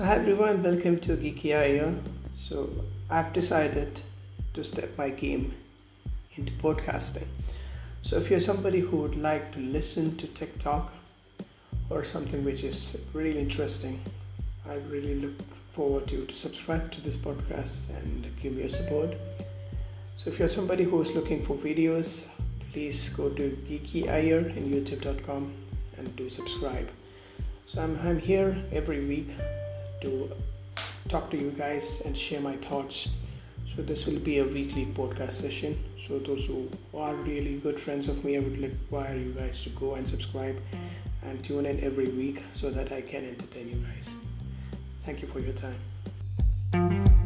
So, hi everyone, welcome to Geeky Eye. So, I've decided to step my game into podcasting. So, if you're somebody who would like to listen to TikTok or something which is really interesting, I really look forward to you to subscribe to this podcast and give me your support. So, if you're somebody who is looking for videos, please go to Geeky Eye in youtube.com and do subscribe. So, I'm, I'm here every week to talk to you guys and share my thoughts. So, this will be a weekly podcast session. So, those who are really good friends of me, I would require you guys to go and subscribe and tune in every week so that I can entertain you guys. Thank you for your time.